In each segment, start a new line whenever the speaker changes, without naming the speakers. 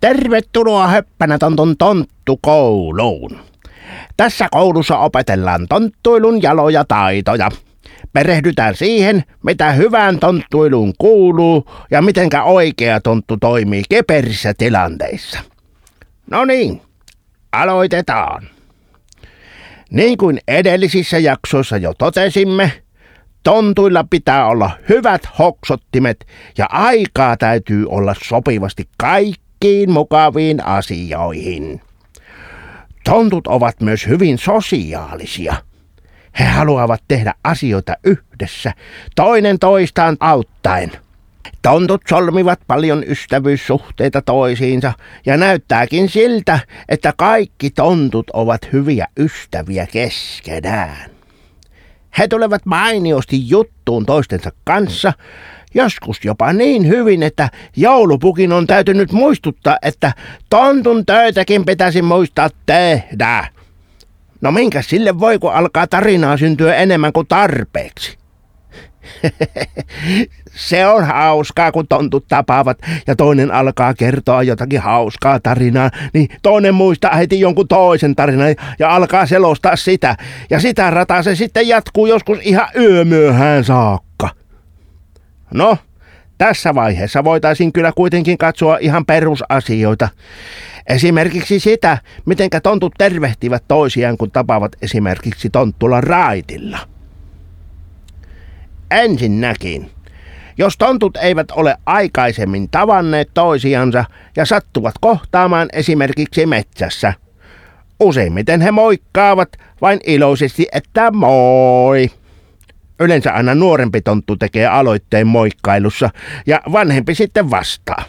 Tervetuloa Höppänätontun tonttukouluun. Tässä koulussa opetellaan tonttuilun jaloja taitoja. Perehdytään siihen, mitä hyvään tonttuiluun kuuluu ja mitenkä oikea tonttu toimii keperissä tilanteissa. No niin, aloitetaan. Niin kuin edellisissä jaksoissa jo totesimme, tontuilla pitää olla hyvät hoksottimet ja aikaa täytyy olla sopivasti kaikkiin mukaviin asioihin. Tontut ovat myös hyvin sosiaalisia. He haluavat tehdä asioita yhdessä, toinen toistaan auttaen. Tontut solmivat paljon ystävyyssuhteita toisiinsa ja näyttääkin siltä, että kaikki tontut ovat hyviä ystäviä keskenään. He tulevat mainiosti juttuun toistensa kanssa, joskus jopa niin hyvin, että joulupukin on täytynyt muistuttaa, että tontun töitäkin pitäisi muistaa tehdä. No minkä sille voi, kun alkaa tarinaa syntyä enemmän kuin tarpeeksi? Se on hauskaa, kun tontut tapaavat ja toinen alkaa kertoa jotakin hauskaa tarinaa, niin toinen muistaa heti jonkun toisen tarinan ja alkaa selostaa sitä. Ja sitä rataa se sitten jatkuu joskus ihan yömyöhään saakka. No, tässä vaiheessa voitaisiin kyllä kuitenkin katsoa ihan perusasioita. Esimerkiksi sitä, miten tontut tervehtivät toisiaan, kun tapaavat esimerkiksi tonttulla raitilla. Ensinnäkin, jos tontut eivät ole aikaisemmin tavanneet toisiansa ja sattuvat kohtaamaan esimerkiksi metsässä, useimmiten he moikkaavat vain iloisesti, että moi. Yleensä aina nuorempi tonttu tekee aloitteen moikkailussa ja vanhempi sitten vastaa.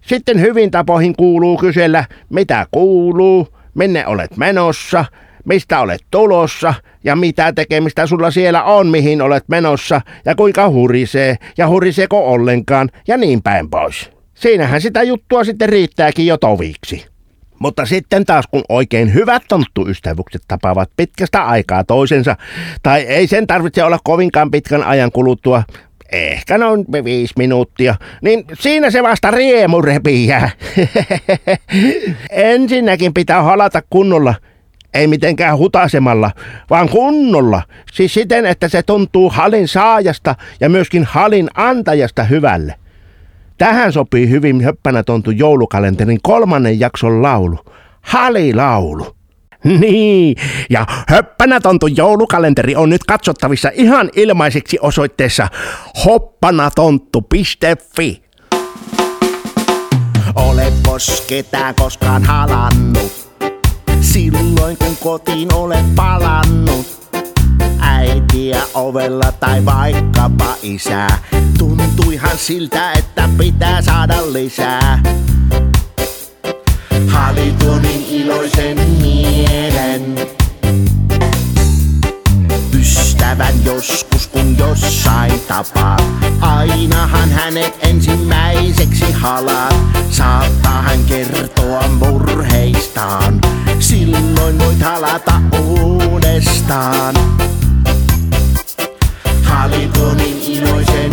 Sitten hyvin tapoihin kuuluu kysellä, mitä kuuluu, minne olet menossa, mistä olet tulossa ja mitä tekemistä sulla siellä on, mihin olet menossa ja kuinka hurisee ja huriseeko ollenkaan ja niin päin pois. Siinähän sitä juttua sitten riittääkin jo toviksi. Mutta sitten taas kun oikein hyvät tonttuystävykset tapaavat pitkästä aikaa toisensa, tai ei sen tarvitse olla kovinkaan pitkän ajan kuluttua, ehkä noin viisi minuuttia, niin siinä se vasta riemu repiää. Ensinnäkin pitää halata kunnolla, ei mitenkään hutasemalla, vaan kunnolla. Siis siten, että se tuntuu halin saajasta ja myöskin halin antajasta hyvälle. Tähän sopii hyvin höppänä tontu joulukalenterin kolmannen jakson laulu. Halilaulu. Niin, ja höppänä tontu joulukalenteri on nyt katsottavissa ihan ilmaiseksi osoitteessa hoppanatontu.fi.
Ole ketään koskaan halannut, silloin kun kotiin olet palannut äitiä ovella tai vaikkapa isää. Tuntuihan siltä, että pitää saada lisää. Halituonin iloisen mielen. Ystävän joskus kun jossain tapaa. Ainahan hänet ensimmäiseksi halaat. Saattaa hän kertoa murheistaan. Silloin voit halata uudestaan. Halikonin iloisen